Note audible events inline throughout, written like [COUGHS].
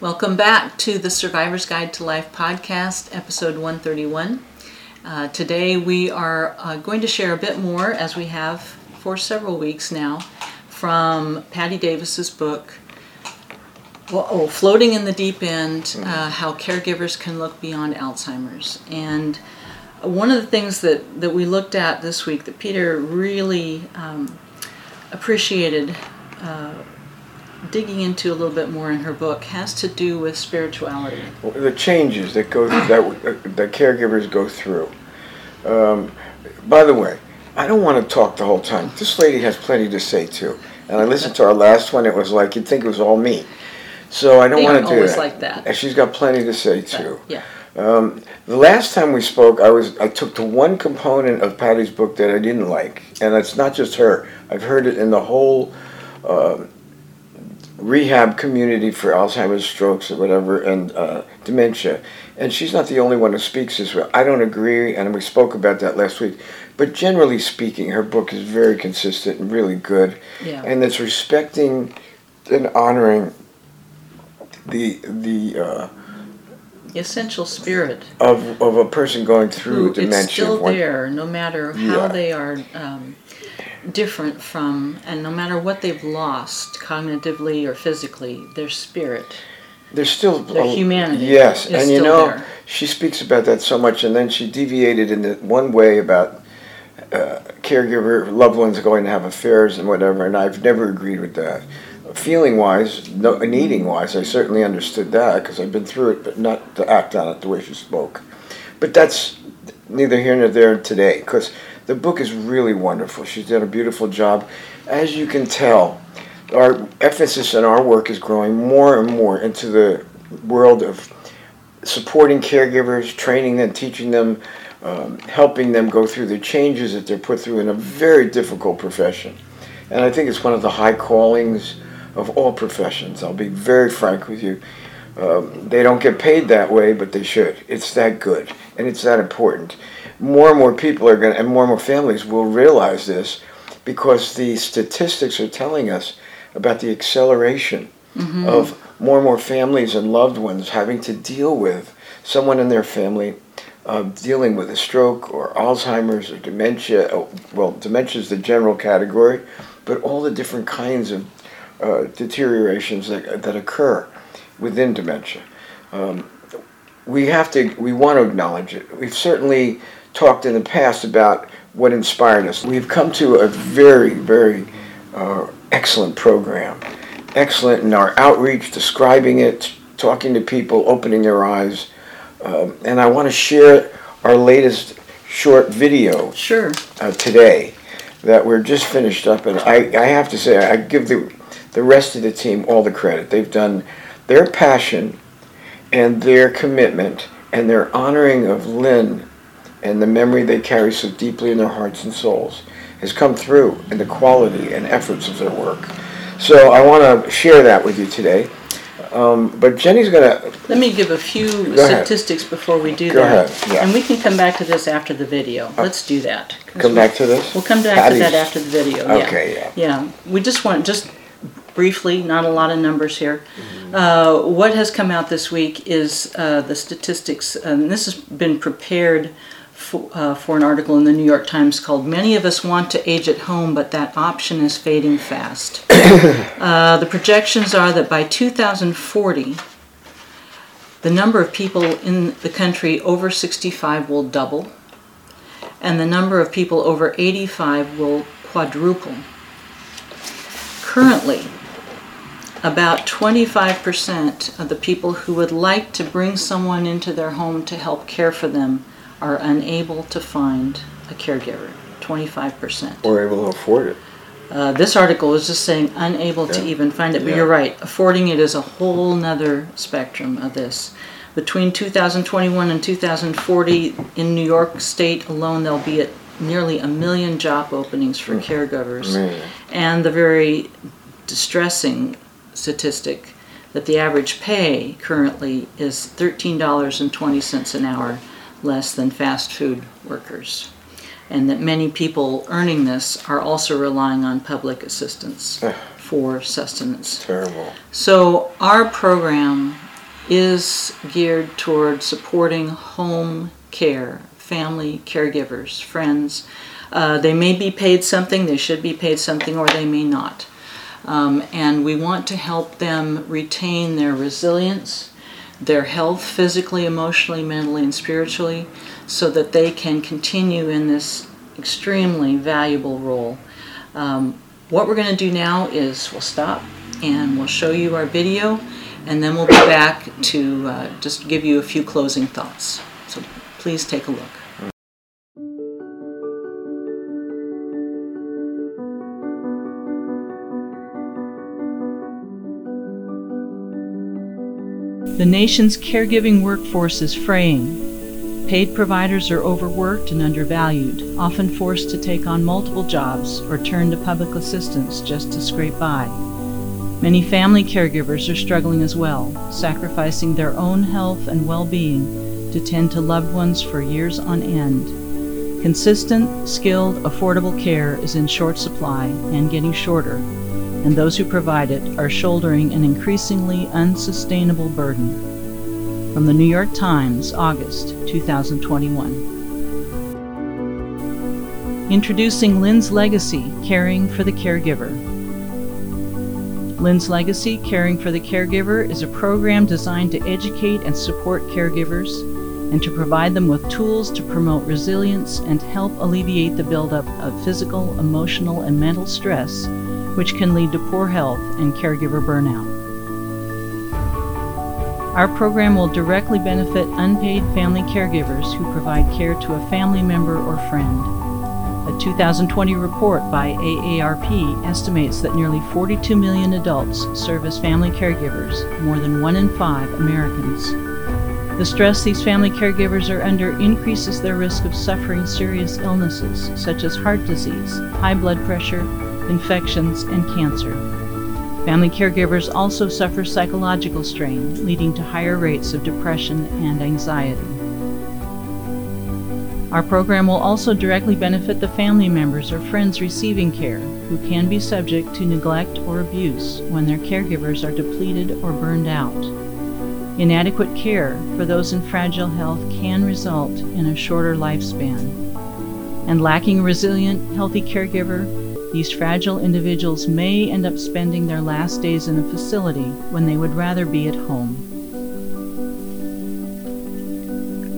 Welcome back to the Survivor's Guide to Life podcast, episode 131. Uh, today we are uh, going to share a bit more, as we have for several weeks now, from Patti Davis's book, well, oh, Floating in the Deep End uh, How Caregivers Can Look Beyond Alzheimer's. And one of the things that, that we looked at this week that Peter really um, appreciated uh, digging into a little bit more in her book has to do with spirituality. The changes that go that the caregivers go through. Um, by the way, I don't want to talk the whole time. This lady has plenty to say too. And I listened to our last one. It was like you'd think it was all me. So I don't They want to do always that. like that. And she's got plenty to say too. Yeah. Um, the last time we spoke, I was I took the one component of Patti's book that I didn't like, and it's not just her. I've heard it in the whole um rehab community for Alzheimer's, strokes, or whatever, and uh, dementia. And she's not the only one who speaks this way. I don't agree, and we spoke about that last week. But generally speaking, her book is very consistent and really good, Yeah. and it's respecting and honoring the the. Uh, The essential spirit of, of a person going through who dementia. it's still there no matter how Yeah. they are um, different from and no matter what they've lost cognitively or physically their spirit There's still Their a- humanity Yes, and you know there. she speaks about that so much, and then she deviated in the one way about uh, caregiver loved ones going to have affairs and whatever, and I've never agreed with that. Feeling wise, no, needing wise, I certainly understood that because I've been through it, but not to act on it the way she spoke. But that's neither here nor there today because the book is really wonderful. She's done a beautiful job. As you can tell, our emphasis in our work is growing more and more into the world of supporting caregivers, training them, teaching them, um, helping them go through the changes that they're put through in a very difficult profession. And I think it's one of the high callings of all professions. I'll be very frank with you. Um, they don't get paid that way, but they should. It's that good, and it's that important. More and more people are going to, and more and more families will realize this because the statistics are telling us about the acceleration of more and more families and loved ones having to deal with someone in their family uh, dealing with a stroke or Alzheimer's or dementia. Oh, Well, dementia is the general category, but all the different kinds of uh, deteriorations that, that occur within dementia. Um, we have to, we want to acknowledge it. We've certainly talked in the past about what inspired us. We've come to a very, very uh, excellent program. Excellent in our outreach, describing it, talking to people, opening their eyes. Um, and I want to share our latest short video sure uh, today that we're just finished up, and I, I have to say I give the the rest of the team all the credit. They've done their passion and their commitment and their honoring of Lynn and the memory they carry so deeply in their hearts and souls has come through in the quality and efforts of their work. So I want to share that with you today. Um, but Jenny's going to let me give a few Go ahead. statistics before we do Go that ahead, yeah. Uh, and we can come back to this after the video let's do that. come back to this. we'll come back Patti's- to that after the video yeah. Okay, yeah. Yeah, we just want, just briefly, not a lot of numbers here. Mm-hmm. Uh, what has come out this week is uh, the statistics, and this has been prepared for, uh, for an article in the New York Times called Many of Us Want to Age at Home, but that option is fading fast. [COUGHS] uh, the projections are that by 2040, the number of people in the country over 65 will double, and the number of people over 85 will quadruple. Currently, about 25% of the people who would like to bring someone into their home to help care for them are unable to find a caregiver. 25%. We're able to afford it. Uh, this article is just saying unable to even find it, but Yeah. you're right. Affording it is a whole nother spectrum of this. Between 2021 and 2040, in New York State alone, there'll be at nearly a million job openings for caregivers. Man. And the very distressing statistic that the average pay currently is $13.20 an hour less than fast food workers. And that many people earning this are also relying on public assistance for sustenance. Terrible. So our program is geared toward supporting home care, family caregivers, friends. Uh, they may be paid something, they should be paid something, or they may not. Um, and we want to help them retain their resilience, their health physically, emotionally, mentally, and spiritually, so that they can continue in this extremely valuable role. Um, what we're going to do now is we'll stop and we'll show you our video, and then we'll be back to uh, just give you a few closing thoughts. So please take a look. The nation's caregiving workforce is fraying. Paid providers are overworked and undervalued, often forced to take on multiple jobs or turn to public assistance just to scrape by. Many family caregivers are struggling as well, sacrificing their own health and well being to tend to loved ones for years on end. Consistent, skilled, affordable care is in short supply and getting shorter, and those who provide it are shouldering an increasingly unsustainable burden. From the New York Times, August 2021. Introducing Lynn's Legacy Caring for the Caregiver. Lynn's Legacy Caring for the Caregiver is a program designed to educate and support caregivers and to provide them with tools to promote resilience and help alleviate the buildup of physical, emotional, and mental stress which can lead to poor health and caregiver burnout. Our program will directly benefit unpaid family caregivers who provide care to a family member or friend. A 2020 report by AARP estimates that nearly 42 million adults serve as family caregivers, more than one in five Americans. The stress these family caregivers are under increases their risk of suffering serious illnesses such as heart disease, high blood pressure, infections, and cancer. Family caregivers also suffer psychological strain, leading to higher rates of depression and anxiety. Our program will also directly benefit the family members or friends receiving care who can be subject to neglect or abuse when their caregivers are depleted or burned out. Inadequate care for those in fragile health can result in a shorter lifespan. And lacking a resilient, healthy caregiver these fragile individuals may end up spending their last days in a facility when they would rather be at home.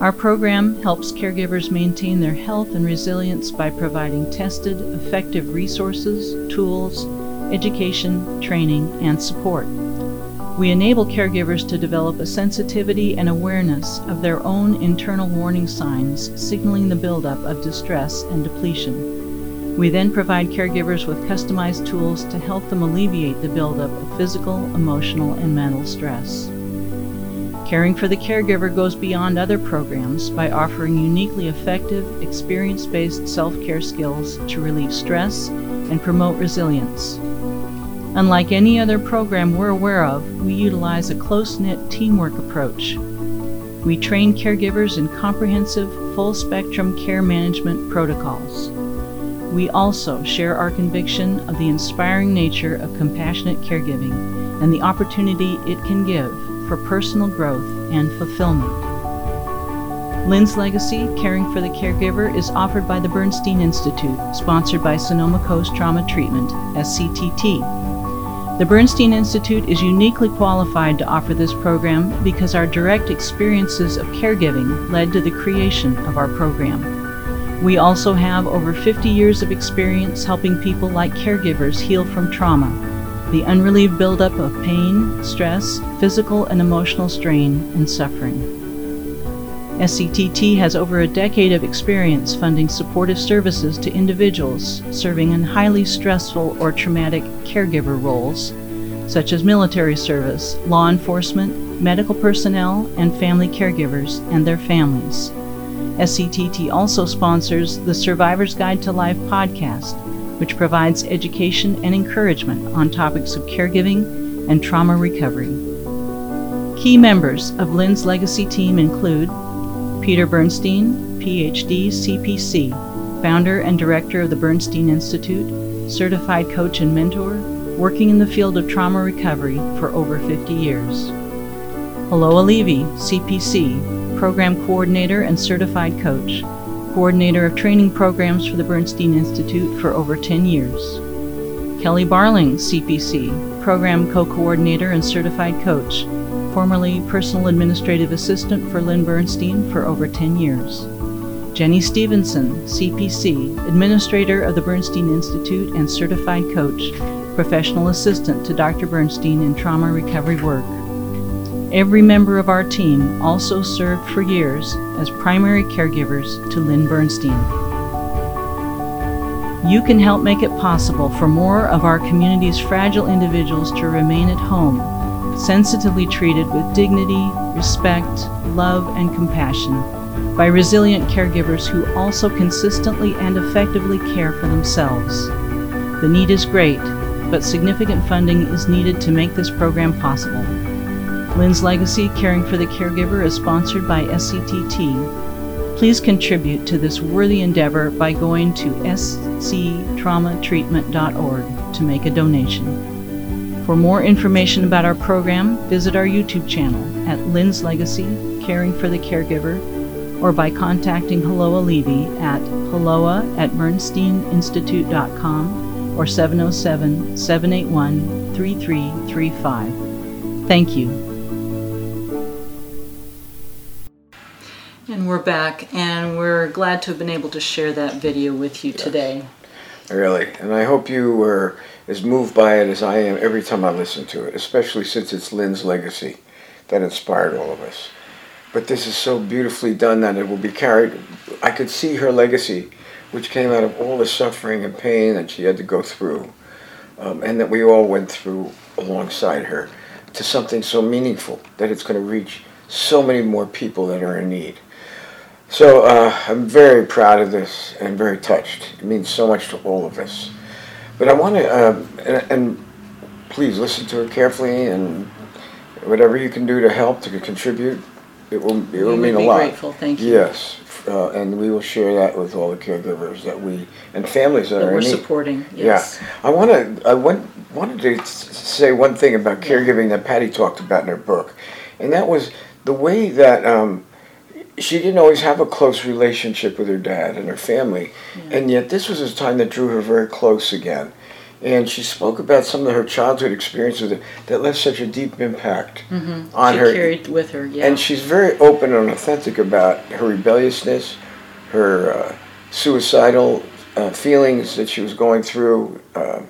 Our program helps caregivers maintain their health and resilience by providing tested, effective resources, tools, education, training, and support. We enable caregivers to develop a sensitivity and awareness of their own internal warning signs signaling the buildup of distress and depletion. We then provide caregivers with customized tools to help them alleviate the buildup of physical, emotional, and mental stress. Caring for the caregiver goes beyond other programs by offering uniquely effective, experience based self care skills to relieve stress and promote resilience. Unlike any other program we're aware of, we utilize a close knit teamwork approach. We train caregivers in comprehensive, full spectrum care management protocols. We also share our conviction of the inspiring nature of compassionate caregiving and the opportunity it can give for personal growth and fulfillment. Lynn's Legacy, Caring for the Caregiver, is offered by the Bernstein Institute, sponsored by Sonoma Coast Trauma Treatment, SCTT. The Bernstein Institute is uniquely qualified to offer this program because our direct experiences of caregiving led to the creation of our program. We also have over 50 years of experience helping people like caregivers heal from trauma, the unrelieved buildup of pain, stress, physical and emotional strain, and suffering. SCTT has over a decade of experience funding supportive services to individuals serving in highly stressful or traumatic caregiver roles, such as military service, law enforcement, medical personnel, and family caregivers and their families. SCTT also sponsors the Survivor's Guide to Life podcast, which provides education and encouragement on topics of caregiving and trauma recovery. Key members of Lynn's legacy team include Peter Bernstein, PhD, CPC, founder and director of the Bernstein Institute, certified coach and mentor, working in the field of trauma recovery for over 50 years. Haloa Levy, CPC, Program Coordinator and Certified Coach, Coordinator of Training Programs for the Bernstein Institute for over 10 years. Kelly Barling, CPC, Program Co Coordinator and Certified Coach, formerly Personal Administrative Assistant for Lynn Bernstein for over 10 years. Jenny Stevenson, CPC, Administrator of the Bernstein Institute and Certified Coach, Professional Assistant to Dr. Bernstein in Trauma Recovery Work. Every member of our team also served for years as primary caregivers to Lynn Bernstein. You can help make it possible for more of our community's fragile individuals to remain at home, sensitively treated with dignity, respect, love, and compassion by resilient caregivers who also consistently and effectively care for themselves. The need is great, but significant funding is needed to make this program possible. Lynn's Legacy Caring for the Caregiver is sponsored by SCTT. Please contribute to this worthy endeavor by going to sctraumatreatment.org to make a donation. For more information about our program, visit our YouTube channel at Lynn's Legacy Caring for the Caregiver or by contacting Haloa Levy at haloa at bernsteininstitute.com or 707 781 3335. Thank you. We're back, and we're glad to have been able to share that video with you yes. today. Really, and I hope you were as moved by it as I am every time I listen to it, especially since it's Lynn's legacy that inspired all of us but this is so beautifully done that it will be carried. I could see her legacy, which came out of all the suffering and pain that she had to go through, um, and that we all went through alongside her, to something so meaningful that it's going to reach so many more people that are in need. So uh, I'm very proud of this and very touched. It means so much to all of us. But I want to, um, and, and please listen to it carefully and whatever you can do to help, to contribute, it will, it will mean a lot. grateful, thank you. Yes, uh, and we will share that with all the caregivers that we, and families that That are we're in supporting, yes. Yeah, I want to. I want, wanted to say one thing about caregiving that Patti talked about in her book, and that was the way that um, she didn't always have a close relationship with her dad and her family, and yet this was a time that drew her very close again and she spoke about some of her childhood experiences that left such a deep impact mm-hmm. on she her. carried with her, yeah. And she's very open and authentic about her rebelliousness, her uh, suicidal uh, feelings that she was going through, uh,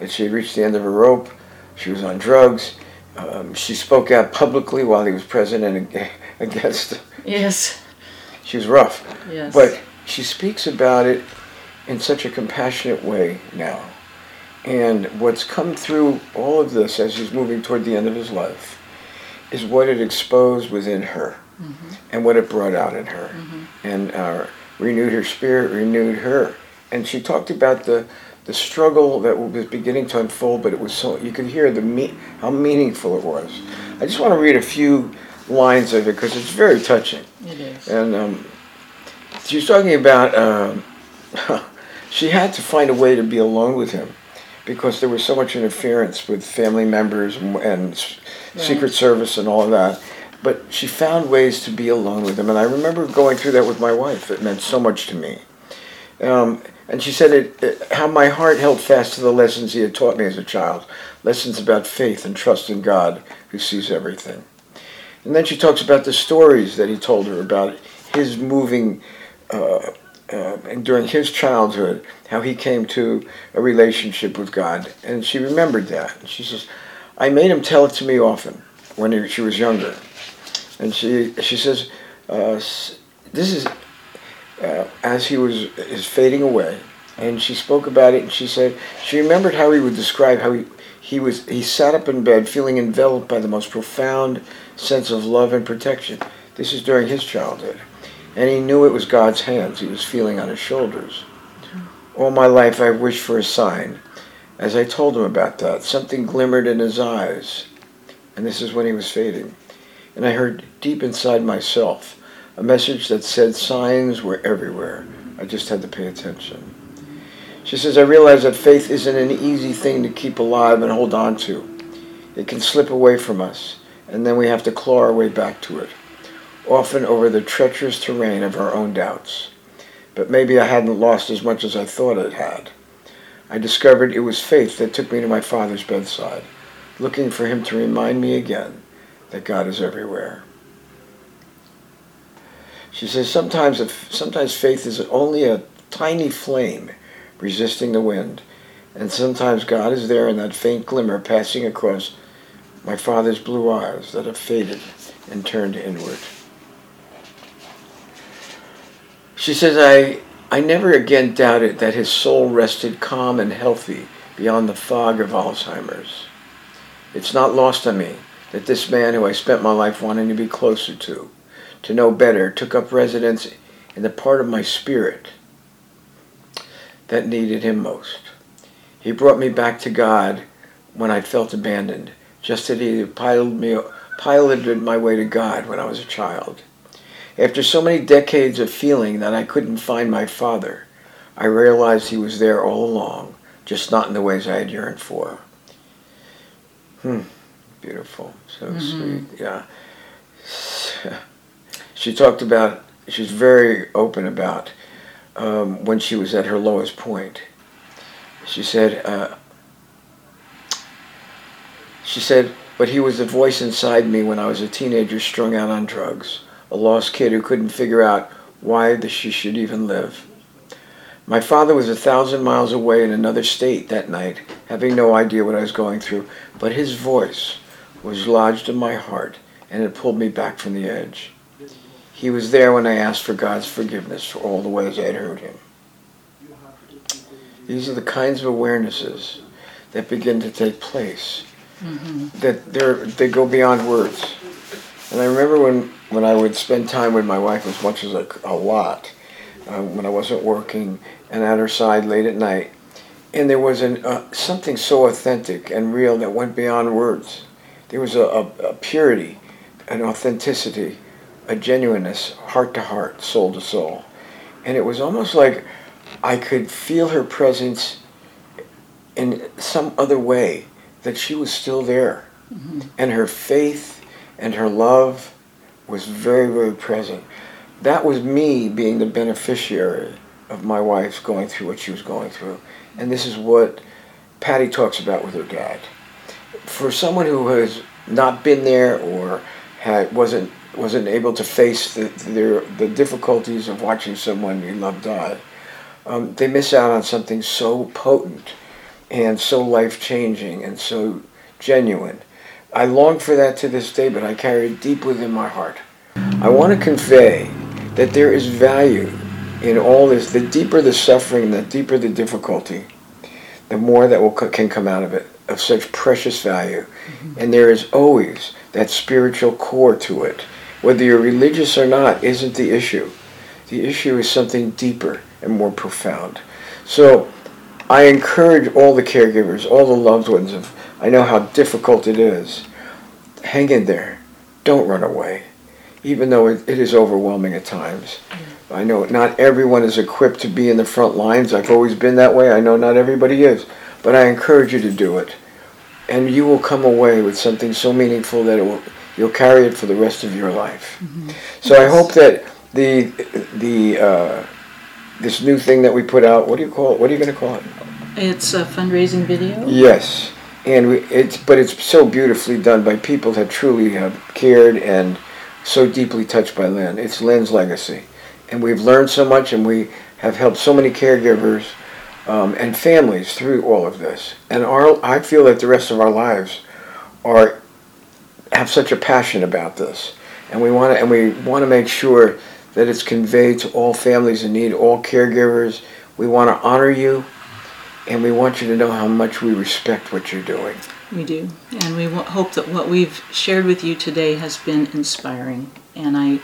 that she had reached the end of her rope, she was on drugs. Um, she spoke out publicly while he was president [LAUGHS] against. [LAUGHS] Yes. She was rough. Yes. But she speaks about it in such a compassionate way now and what's come through all of this as he's moving toward the end of his life is what it exposed within her mm-hmm. and what it brought out in her mm-hmm. and uh, renewed her spirit, renewed her. And she talked about the, the struggle that was beginning to unfold, but it was so, you could hear the me- how meaningful it was. I just want to read a few lines of it because it's very touching. It is. And um, she was talking about um, [LAUGHS] she had to find a way to be alone with him because there was so much interference with family members and, and right. Secret Service and all of that. But she found ways to be alone with him, and I remember going through that with my wife. It meant so much to me. Um, and she said it, it, how my heart held fast to the lessons he had taught me as a child, lessons about faith and trust in God who sees everything. And then she talks about the stories that he told her about his moving uh, uh, and during his childhood, how he came to a relationship with God. And she remembered that. And she says, I made him tell it to me often when he, she was younger. And she, she says, uh, this is uh, as he was is fading away. And she spoke about it and she said, she remembered how he would describe how he, he was, he sat up in bed feeling enveloped by the most profound sense of love and protection. This is during his childhood and he knew it was God's hands he was feeling on his shoulders. All my life I've wished for a sign. As I told him about that, something glimmered in his eyes, and this is when he was fading. And I heard deep inside myself a message that said signs were everywhere. I just had to pay attention. She says, I realize that faith isn't an easy thing to keep alive and hold on to. It can slip away from us, and then we have to claw our way back to it, often over the treacherous terrain of our own doubts. But maybe I hadn't lost as much as I thought it had. I discovered it was faith that took me to my father's bedside, looking for him to remind me again that God is everywhere. She says sometimes, sometimes faith is only a tiny flame resisting the wind, and sometimes God is there in that faint glimmer passing across my father's blue eyes that have faded and turned inward. She says, I, I never again doubted that his soul rested calm and healthy beyond the fog of Alzheimer's. It's not lost on me that this man who I spent my life wanting to be closer to, to know better, took up residence in the part of my spirit that needed him most. He brought me back to God when I felt abandoned, just as he piloted, me, piloted my way to God when I was a child. After so many decades of feeling that I couldn't find my father, I realized he was there all along, just not in the ways I had yearned for. Hmm, beautiful, so mm-hmm. sweet, yeah. [LAUGHS] She talked about, she was very open about um, when she was at her lowest point. She said, uh, she said, but he was the voice inside me when I was a teenager strung out on drugs, a lost kid who couldn't figure out why she should even live. My father was a thousand miles away in another state that night, having no idea what I was going through, but his voice was lodged in my heart and it pulled me back from the edge. He was there when I asked for God's forgiveness for all the ways I had hurt him. These are the kinds of awarenesses that begin to take place. Mm-hmm. That they they go beyond words. And I remember when, when I would spend time with my wife as much as a, a lot, uh, when I wasn't working and at her side late at night, and there was an, uh, something so authentic and real that went beyond words. There was a, a, a purity, an authenticity a genuineness, heart to heart, soul to soul. And it was almost like I could feel her presence in some other way, that she was still there. Mm-hmm. And her faith and her love was very, very present. That was me being the beneficiary of my wife's going through what she was going through. And this is what Patti talks about with her dad. For someone who has not been there or had, wasn't wasn't able to face the, the, the difficulties of watching someone you love die, um, they miss out on something so potent and so life changing and so genuine. I long for that to this day, but I carry it deep within my heart. I want to convey that there is value in all this. The deeper the suffering, the deeper the difficulty, the more that will can come out of it of such precious value. Mm-hmm. And there is always that spiritual core to it whether you're religious or not isn't the issue. The issue is something deeper and more profound. So I encourage all the caregivers, all the loved ones of I know how difficult it is. Hang in there. Don't run away. Even though it, it is overwhelming at times. I know not everyone is equipped to be in the front lines. I've always been that way. I know not everybody is. But I encourage you to do it. And you will come away with something so meaningful that it will you'll carry it for the rest of your life. Mm-hmm. So yes. I hope that the the uh, this new thing that we put out. What do you call it? What are you going to call it? It's a fundraising video. Yes, and we, it's but it's so beautifully done by people that truly have cared and so deeply touched by Lynn. It's Lynn's legacy, and we've learned so much, and we have helped so many caregivers. Um, and families through all of this, and our I feel that the rest of our lives are have such a passion about this, and we want to and we want to make sure that it's conveyed to all families in need, all caregivers. We want to honor you, and we want you to know how much we respect what you're doing. We do, and we hope that what we've shared with you today has been inspiring, and I.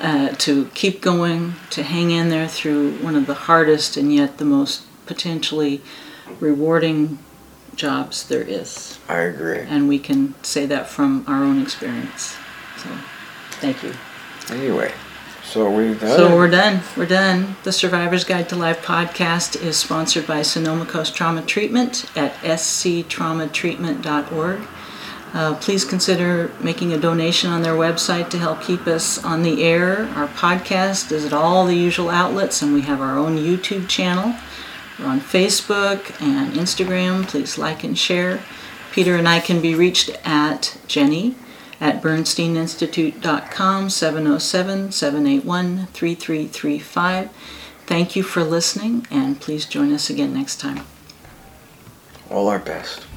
Uh, to keep going, to hang in there through one of the hardest and yet the most potentially rewarding jobs there is. I agree. And we can say that from our own experience. So, thank you. Anyway, so we done. So we're done. We're done. The Survivor's Guide to Life podcast is sponsored by Sonoma Coast Trauma Treatment at sctraumatreatment.org. Uh, please consider making a donation on their website to help keep us on the air. Our podcast is at all the usual outlets, and we have our own YouTube channel. We're on Facebook and Instagram. Please like and share. Peter and I can be reached at Jenny at bernsteininstitute.com 707 781 3335. Thank you for listening, and please join us again next time. All our best.